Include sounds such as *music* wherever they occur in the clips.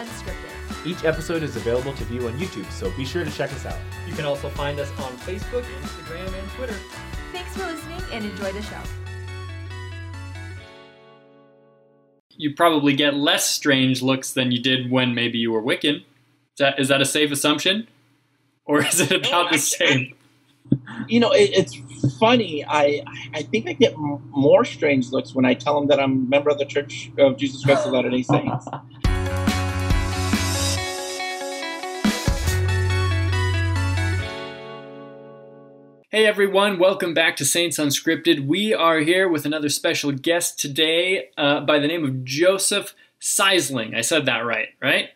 Unscripted. Each episode is available to view on YouTube, so be sure to check us out. You can also find us on Facebook, Instagram, and Twitter. Thanks for listening and enjoy the show. You probably get less strange looks than you did when maybe you were Wiccan. Is that, is that a safe assumption? Or is it about the *laughs* same? you know, it, it's funny. I I think I get m- more strange looks when I tell them that I'm a member of the Church of Jesus Christ of Latter Day Saints. Hey everyone, welcome back to Saints Unscripted. We are here with another special guest today uh, by the name of Joseph Seisling. I said that right, right?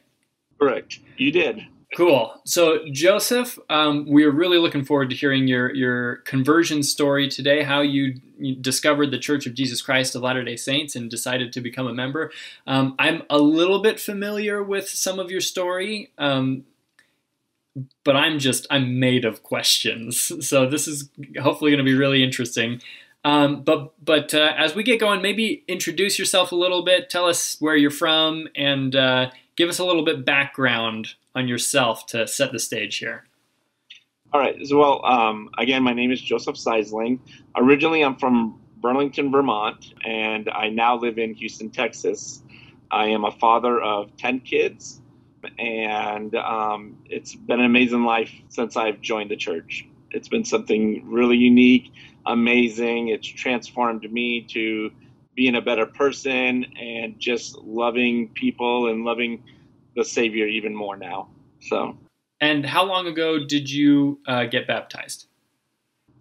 Correct. You did. Cool. So, Joseph, um, we are really looking forward to hearing your, your conversion story today, how you, you discovered the Church of Jesus Christ of Latter day Saints and decided to become a member. Um, I'm a little bit familiar with some of your story, um, but I'm just, I'm made of questions. *laughs* So, this is hopefully going to be really interesting. Um, but but uh, as we get going, maybe introduce yourself a little bit, tell us where you're from, and uh, give us a little bit background on yourself to set the stage here. All right. So, well, um, again, my name is Joseph Seisling. Originally, I'm from Burlington, Vermont, and I now live in Houston, Texas. I am a father of 10 kids, and um, it's been an amazing life since I've joined the church. It's been something really unique, amazing. It's transformed me to being a better person and just loving people and loving the Savior even more now. So, And how long ago did you uh, get baptized?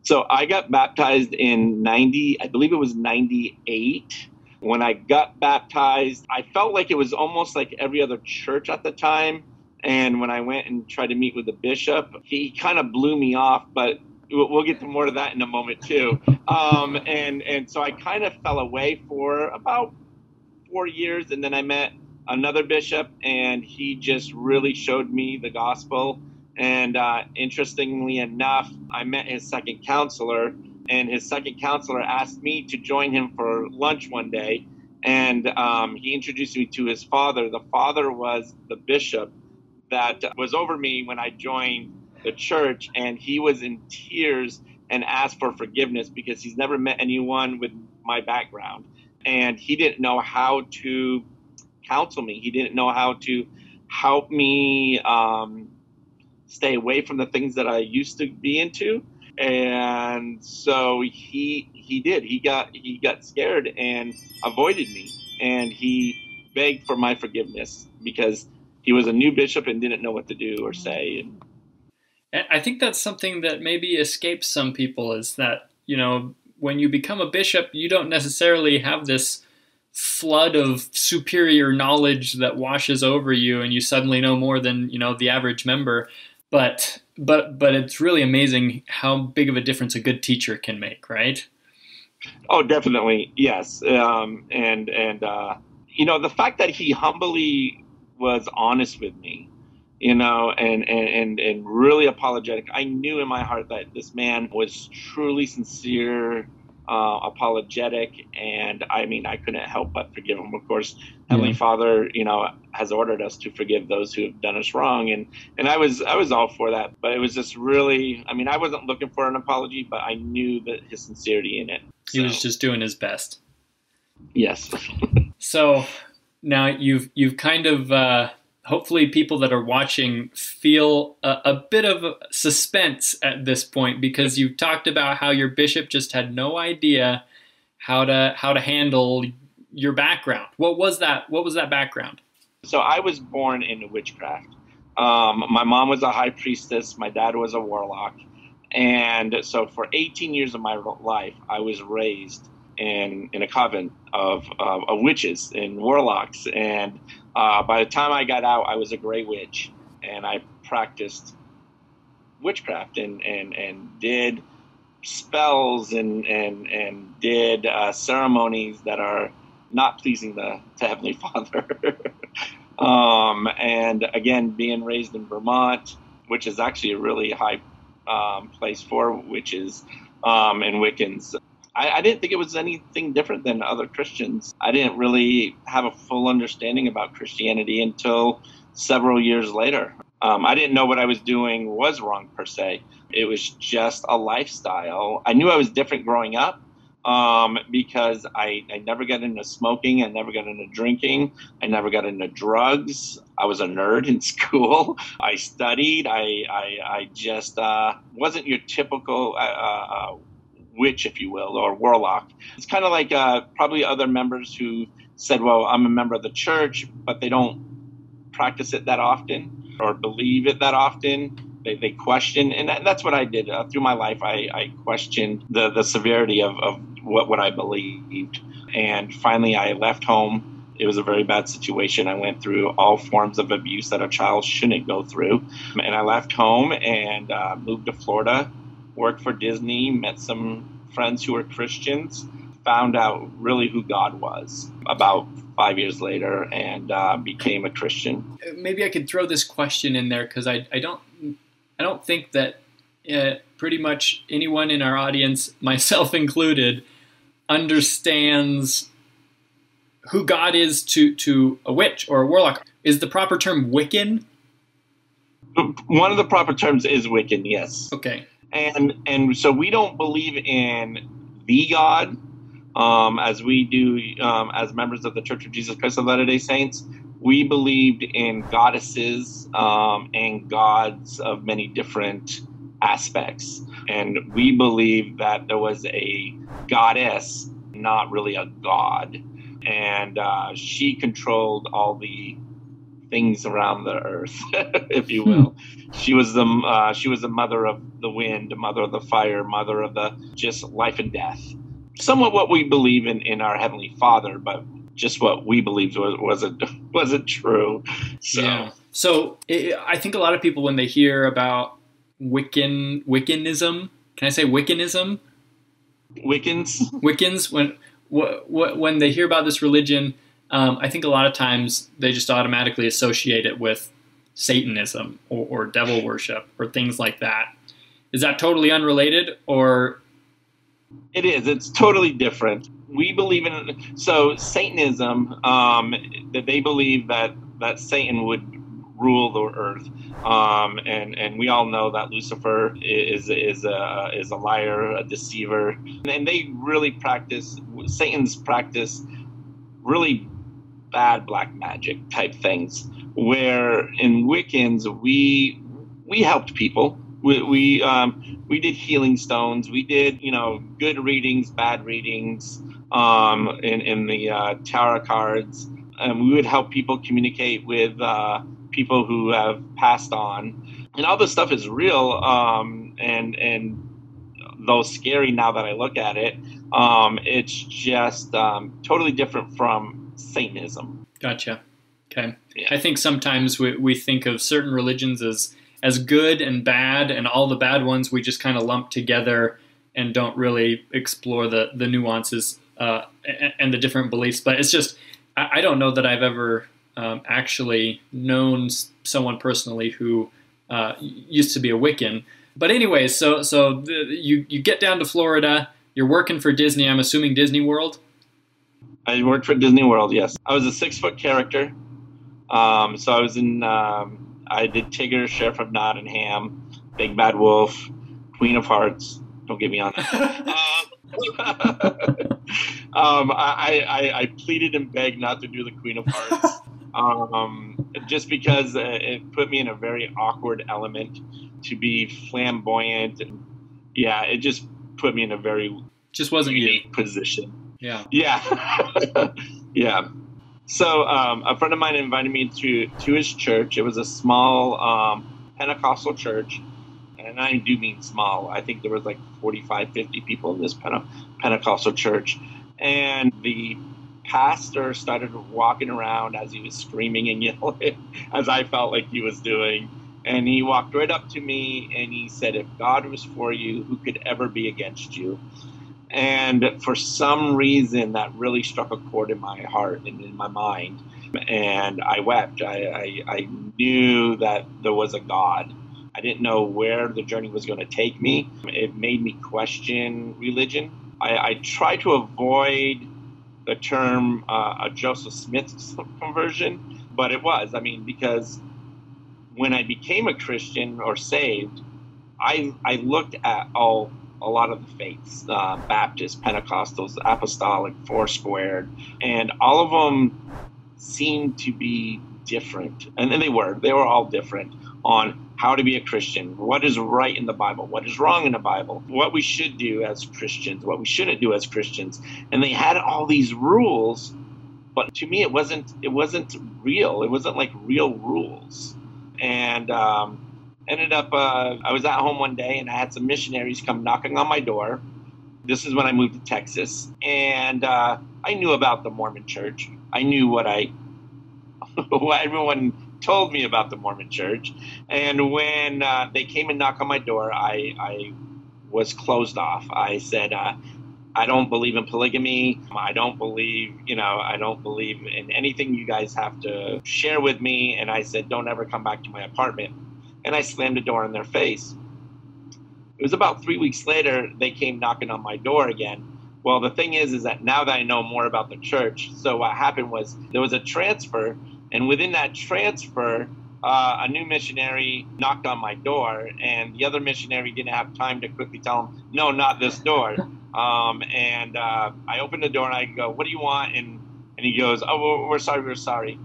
so I got baptized in 90, I believe it was 98. When I got baptized, I felt like it was almost like every other church at the time. And when I went and tried to meet with the bishop, he kind of blew me off, but we'll get to more of that in a moment too. Um, and and so I kind of fell away for about four years, and then I met another bishop, and he just really showed me the gospel. And uh, interestingly enough, I met his second counselor, and his second counselor asked me to join him for lunch one day. And um, he introduced me to his father. The father was the bishop that was over me when I joined the church, and he was in tears and asked for forgiveness because he's never met anyone with my background. And he didn't know how to counsel me, he didn't know how to help me um, stay away from the things that I used to be into. And so he he did. He got he got scared and avoided me, and he begged for my forgiveness because he was a new bishop and didn't know what to do or say. And I think that's something that maybe escapes some people is that, you know, when you become a bishop, you don't necessarily have this flood of superior knowledge that washes over you and you suddenly know more than, you know, the average member. But but but it's really amazing how big of a difference a good teacher can make, right? Oh, definitely, yes. Um, and and uh, you know the fact that he humbly was honest with me, you know, and and and, and really apologetic. I knew in my heart that this man was truly sincere, uh, apologetic, and I mean I couldn't help but forgive him. Of course, Heavenly Yeah. Father, you know, has ordered us to forgive those who have done us wrong, and and I was I was all for that. But it was just really, I mean, I wasn't looking for an apology, but I knew that his sincerity in it. He was just doing his best. yes. *laughs* So now you've you've kind of uh, hopefully people that are watching feel a, a bit of suspense at this point because you've talked about how your bishop just had no idea how to how to handle your background. What was that? What was that background? So I was born into witchcraft. Um, my mom was a high priestess. My dad was a warlock, and so for 18 years of my life, I was raised in in a coven of of, of witches and warlocks. And uh, by the time I got out, I was a gray witch, and I practiced witchcraft and and and did spells and and and did uh, ceremonies that are not pleasing the to Heavenly *laughs* Father. um, and again, being raised in Vermont, which is actually a really high um, place for witches um, and Wiccans. I, I, didn't think it was anything different than other Christians. I didn't really have a full understanding about Christianity until several years later. Um, I didn't know what I was doing was wrong per se. It was just a lifestyle. I knew I was different growing up um, because I, I never got into smoking. I never got into drinking. I never got into drugs. I was a nerd in *laughs* school. I studied. I, I, I just uh, wasn't your typical uh, uh, witch, if you will, or warlock. It's kind of like uh, probably other members who said, well, I'm a member of the church, but they don't practice it that often or believe it that often. They, they question, and that, that's what I did uh, through my life. I, I questioned the, the severity of, of what, what I believed. And finally, I left home. It was a very bad situation. I went through all forms of abuse that a child shouldn't go through. And I left home and uh, moved to Florida, worked for Disney, met some friends who were Christians, found out really who God was about five years later and uh, became a Christian. Maybe I could throw this question in there because I, I don't I don't think that uh, pretty much anyone in our audience, *laughs* myself included, understands who God is to to a witch or a warlock. Is the proper term Wiccan? One of the proper terms is Wiccan, yes. Okay. And and so we don't believe in the God um, as we do um, as members of the Church of Jesus Christ of Latter day Saints. We believed in goddesses um, and gods of many different aspects. And we believe that there was a goddess, not really a god. And uh, she controlled all the things around the earth, *laughs* if you will. Hmm. She was the uh, she was the mother of the wind, mother of the fire, mother of the just life and death somewhat what we believe in in our heavenly Father, but just what we believed was wasn't *laughs* wasn't true. So. Yeah. So it, I think a lot of people when they hear about Wiccan Wiccanism, can I say Wiccanism? Wiccans. Wiccans when when they hear about this religion, um, I think a lot of times they just automatically associate it with Satanism or, or devil worship or things like that. Is that totally unrelated, or it is. It's totally different. We believe in so Satanism. Um, that they believe that that Satan would rule the earth, um, and and we all know that Lucifer is is a is a liar, a deceiver, and they really practice Satan's practice really bad black magic type things. Where in Wiccans we we helped people we we, um, we did healing stones. We did you know good readings, bad readings um, in in the uh, tarot cards. And we would help people communicate with uh, people who have passed on, and all this stuff is real. Um, and and though scary now that I look at it, um, it's just um, totally different from Satanism. Gotcha. Okay. Yeah. I think sometimes we, we think of certain religions as as good and bad, and all the bad ones we just kind of lump together and don't really explore the the nuances uh, and, and, the different beliefs. But it's just I, I don't know that I've ever um, actually known someone personally who uh, used to be a Wiccan. But anyway, so so the, you you get down to Florida. You're working for Disney. I'm assuming Disney World. I worked for Disney World. Yes, I was a six foot character. Um, so I was in um, I did Tigger, Sheriff of Nottingham, Big Bad Wolf, Queen of Hearts. Don't get me on that. *laughs* um, *laughs* I, I, I, pleaded and begged not to do the Queen of Hearts, *laughs* um, just because uh, it put me in a very awkward element to be flamboyant. And, yeah, it just put me in a very just wasn't unique you. position. Yeah, yeah, *laughs* yeah. So um, a friend of mine invited me to to his church. It was a small um, Pentecostal church, and I do mean small. I think there was like 45, 50 people in this Pente- Pentecostal church, and the pastor started walking around as he was screaming and *laughs* yelling, as I felt like he was doing. And he walked right up to me and he said, If God was for you, who could ever be against you? And for some reason, that really struck a chord in my heart and in my mind. And I wept. I, I, I knew that there was a God. I didn't know where the journey was going to take me. It made me question religion. I, I try to avoid the term uh, a Joseph Smith conversion, but it was. I mean, because when I became a Christian or saved, I I looked at all a lot of the faiths, uh, Baptist, Pentecostals, Apostolic, Foursquared, and all of them seemed to be different, and they were. They were all different on how to be a Christian, what is right in the Bible, what is wrong in the Bible, what we should do as Christians, what we shouldn't do as Christians. And they had all these rules, but to me it wasn't it wasn't real. It wasn't like real rules. And um, ended up uh, I was at home one day and I had some missionaries come knocking on my door. This is when I moved to Texas, and uh, I knew about the Mormon Church. I knew what I *laughs* what everyone told me about the Mormon Church. And when uh, they came and knocked on my door, I, I was closed off. I said, uh, I don't believe in polygamy. I don't believe, you know, I don't believe in anything you guys have to share with me. And I said, don't ever come back to my apartment. And I slammed the door in their face. It was about three weeks later, they came knocking on my door again. Well, the thing is, is that now that I know more about the church, so what happened was there was a transfer and within that transfer, uh, a new missionary knocked on my door, and the other missionary didn't have time to quickly tell him, "No, not this door." *laughs* Um, and uh, I opened the door and I go, "What do you want?" And and he goes, "Oh, we're, we're sorry, we're sorry."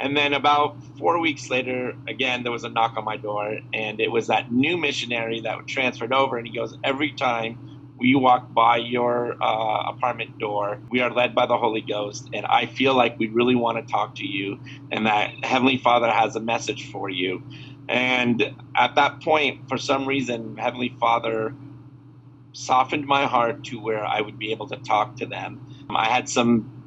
And then about four weeks later, again, there was a knock on my door, and it was that new missionary that transferred over. And he goes, "Every time we walk by your uh, apartment door. We are led by the Holy Ghost, and I feel like we really want to talk to you, and that Heavenly Father has a message for you. And at that point, for some reason, Heavenly Father softened my heart to where I would be able to talk to them. I had some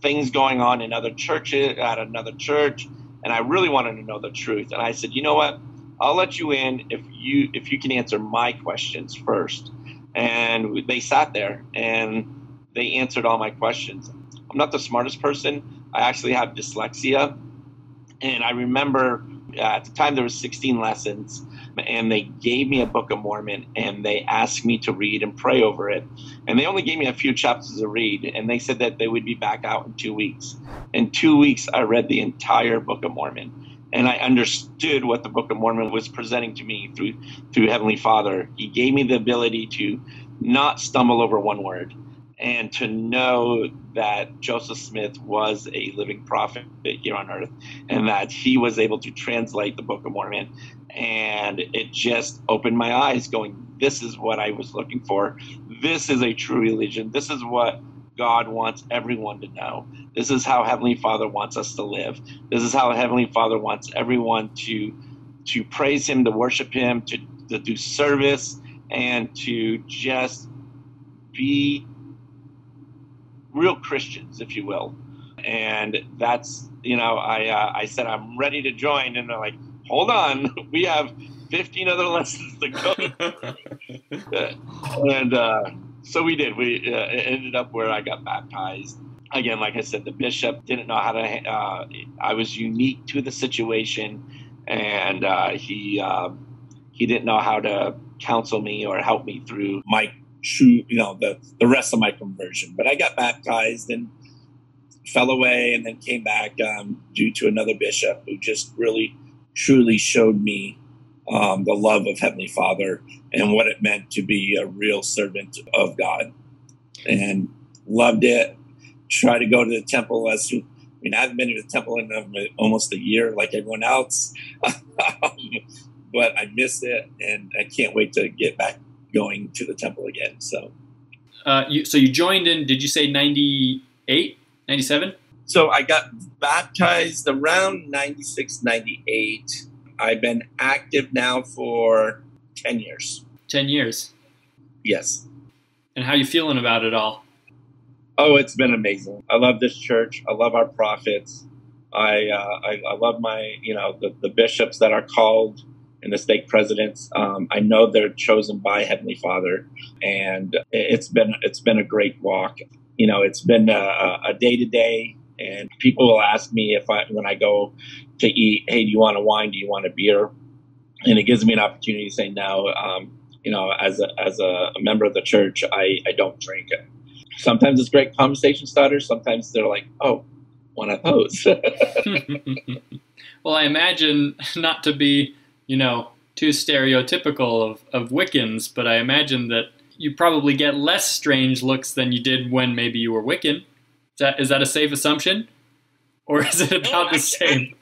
things going on in other churches, at another church, and I really wanted to know the truth. And I said, you know what? I'll let you in if you if you can answer my questions first and they sat there and they answered all my questions. I'm not the smartest person. I actually have dyslexia, and I remember at the time there was 16 lessons, and they gave me a Book of Mormon, and they asked me to read and pray over it, and they only gave me a few chapters to read, and they said that they would be back out in two weeks. In two weeks, I read the entire Book of Mormon and I understood what the Book of Mormon was presenting to me through through Heavenly Father. He gave me the ability to not stumble over one word and to know that Joseph Smith was a living prophet here on earth and mm-hmm. that he was able to translate the Book of Mormon. And it just opened my eyes, going, This is what I was looking for. This is a true religion. This is what God wants everyone to know. This is how Heavenly Father wants us to live. This is how Heavenly Father wants everyone to to praise Him, to worship Him, to, to do service, and to just be real Christians, if you will. And that's you know, I uh, I said I'm ready to join, and they're like, hold on, *laughs* we have 15 other *laughs* lessons to go. *laughs* and uh, so we did. We uh, ended up where I got baptized. Again, like I said, the bishop didn't know how to. Uh, I was unique to the situation, and uh, he uh, he didn't know how to counsel me or help me through my true, you know, the the rest of my conversion. But I got baptized and fell away, and then came back um, due to another bishop who just really, truly showed me um, the love of Heavenly Father and what it meant to be a real servant of God. And loved it. Try to go to the temple as soon. I mean, I haven't been to the temple in almost a year like everyone else, *laughs* but I missed it and I can't wait to get back going to the temple again. So, uh, you, so you joined in, did you say 98, 97? So I got baptized around 96, 98 I've been active now for 10 years. 10 years? Yes. And how you feeling about it all? Oh, it's been amazing. I love this church. I love our prophets. I, uh, I, I, love my, you know, the, the bishops that are called and the stake presidents. Um, I know they're chosen by Heavenly Father, and it's been it's been a great walk. You know, it's been a day to day and people will ask me if I, when I go to eat, hey, do you want a wine? Do you want a beer? And it gives me an opportunity to say no. Um, you know, as a, as a, member of the church, I, I don't drink. It. Sometimes it's great conversation starters. Sometimes they're like, oh, one of those. *laughs* *laughs* well, I imagine not to be, you know, too stereotypical of, of Wiccans, but I imagine that you probably get less strange looks than you did when maybe you were Wiccan. Is that, is that a safe assumption? Or *laughs* is it about the same?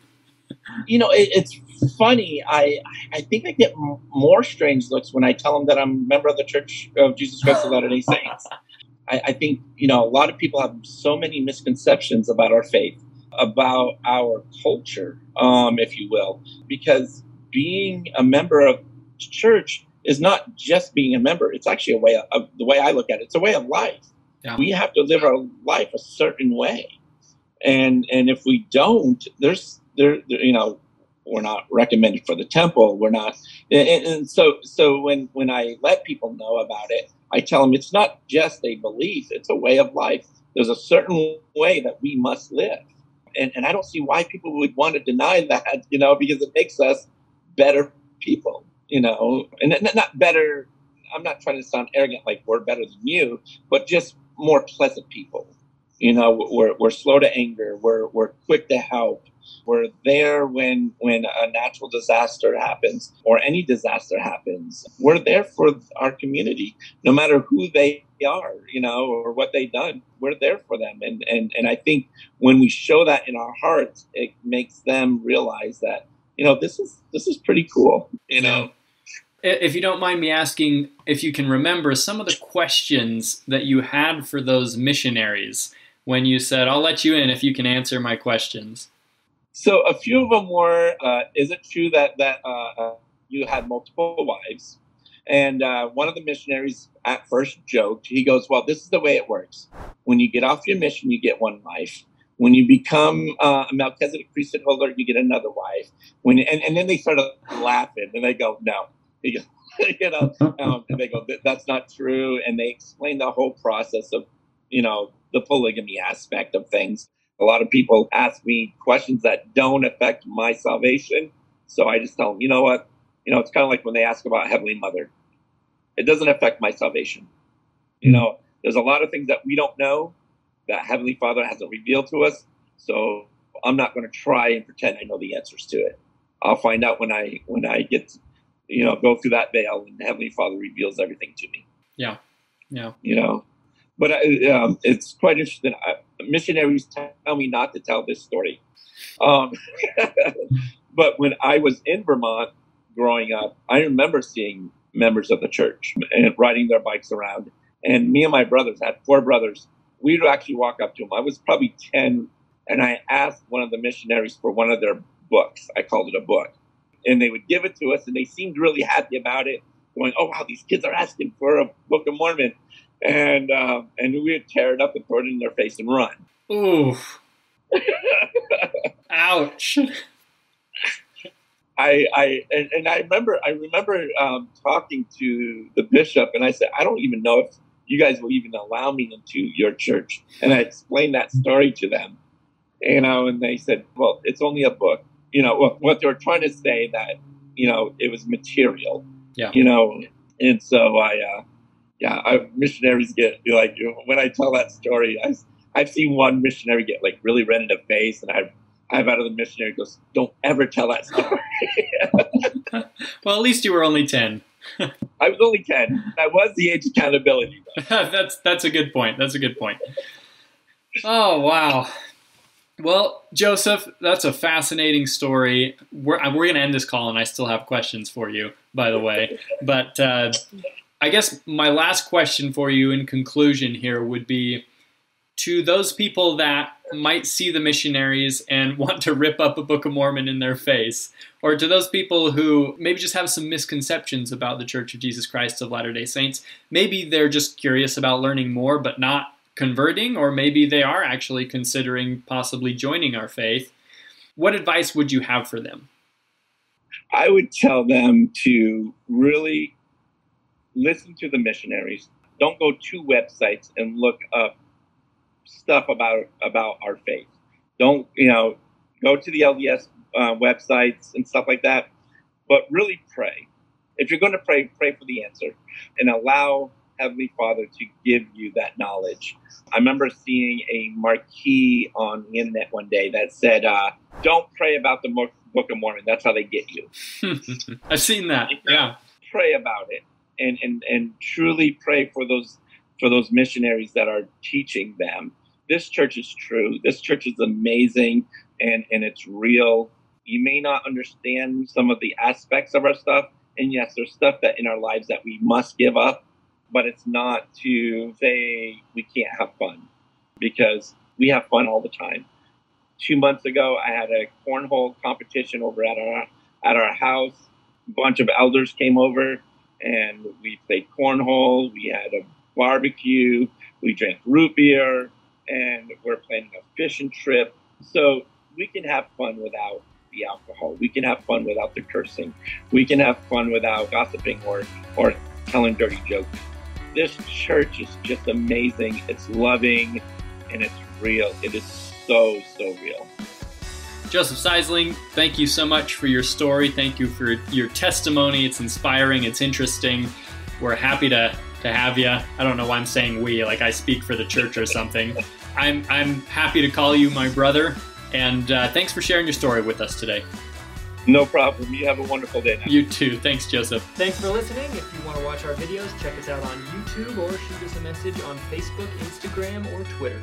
You know, it, it's funny. I I think I get m- more strange looks when I tell them that I'm a member of the Church of Jesus Christ of Latter Day Saints. *laughs* I, I think you know a lot of people have so many misconceptions about our faith, about our culture, um, if you will, because being a member of church is not just being a member. It's actually a way of, of the way I look at it. It's a way of life. Yeah. We have to live our life a certain way, and and if we don't, there's there, there you know we're not recommended for the temple. We're not, and, and, so so when when I let people know about it, I tell them it's not just a belief; it's a way of life. There's a certain way that we must live, and and I don't see why people would want to deny that, you know, because it makes us better people, you know, and not better. I'm not trying to sound arrogant, like we're better than you, but just more pleasant people. You know, we're, we're slow to anger. We're, we're quick to help. We're there when when a natural disaster happens or any disaster happens. We're there for our community, no matter who they are, you know, or what they've done. We're there for them, and and and I think when we show that in our hearts, it makes them realize that you know this is this is pretty cool, you know. If you don't mind me asking, if you can remember some of the questions that you had for those missionaries when you said, I'll let you in if you can answer my questions. So a few of them were, uh, is it true that, that uh, uh, you had multiple wives? And uh, one of the missionaries at first joked, he goes, well, this is the way it works. When you get off your mission, you get one wife. When you become uh, a Melchizedek priesthood holder, you get another wife. When and, and then they start laughing and they go, no. *laughs* you know, um, and they go, that's not true. And they explain the whole process of, you know, the polygamy aspect of things. A lot of people ask me questions that don't affect my salvation. So I just tell them, you know what? You know, it's kind of like when they ask about Heavenly Mother. It doesn't affect my salvation. You know, there's a lot of things that we don't know that Heavenly Father hasn't revealed to us. So I'm not going to try and pretend I know the answers to it. I'll find out when I when I get, to, you know, go through that veil and Heavenly Father reveals everything to me. Yeah, yeah. You know, but uh, um, it's quite interesting. missionaries tell me not to tell this story. Um, *laughs* but when I was in Vermont growing up, I remember seeing members of the church and riding their bikes around. And me and my brothers had four brothers. We would actually walk up to them. I was probably 10, and I asked one of the missionaries for one of their books. I called it a book. And they would give it to us, and they seemed really happy about it, going, Oh, wow, these kids are asking for a Book of Mormon and uh, and we would tear it up and throw it in their face and run. Ooh. *laughs* Ouch. I, I and, and, I remember I remember um, talking to the bishop and I said I don't even know if you guys will even allow me into your church and I explained that story to them you know and they said well it's only a book you know what they were trying to say that you know it was material yeah you know and so I uh, yeah, I, missionaries get like when I tell that story, I, I've seen one missionary get like really red in the face, and I've I've out of the missionary goes, "Don't ever tell that story." *laughs* well, at least you were only ten. *laughs* I was only ten. That was the age of accountability. *laughs* that's that's a good point. That's a good point. Oh wow. Well, Joseph, that's a fascinating story. We're, we're going to end this call, and I still have questions for you, by the way. But uh, I guess my last question for you in conclusion here would be to those people that might see the missionaries and *laughs* want to rip up a Book of Mormon in their face, or to those people who maybe just have some misconceptions about the Church of Jesus Christ of Latter day Saints. Maybe they're just curious about learning more but not converting, or maybe they are actually considering possibly joining our faith. What advice would you have for them? I would tell them to really listen to the missionaries. Don't go to websites and look up stuff about about our faith. Don't you know? Go to the LDS uh, websites and stuff like that, but really pray. If you're going to pray, pray for the answer and allow Heavenly Father to give you that knowledge. I remember seeing a marquee on the internet one day that said, uh, "Don't pray about the Book of Mormon. That's how they get you." *laughs* I've seen that. *laughs* Yeah, pray about it and and and truly pray for those for those missionaries that are teaching them. This church is true. This church is amazing and and it's real. You may not understand some of the aspects of our stuff, and yes, there's stuff that in our lives that we must give up but it's not to say we can't have fun because we have fun all the time. Two months ago, I had a cornhole competition over at our at our house. A bunch of elders came over and we played cornhole. We had a barbecue. We drank root beer, and we're planning a fishing trip. So we can have fun without the alcohol. We can have fun without the cursing. We can have fun without gossiping or or telling dirty jokes this church is just amazing. It's loving and it's real. It is so, so real. Joseph Seisling, thank you so much for your story. Thank you for your testimony. It's inspiring, it's interesting. We're happy to, to have you. I don't know why I'm saying we, like I speak for the church or something. I'm, I'm happy to call you my brother, and uh, thanks for sharing your story with us today. No problem. You have a wonderful day. Now. You too. Thanks, Joseph. Thanks for listening. If you want to watch our videos, check us out on YouTube or shoot us a message on Facebook, Instagram, or Twitter.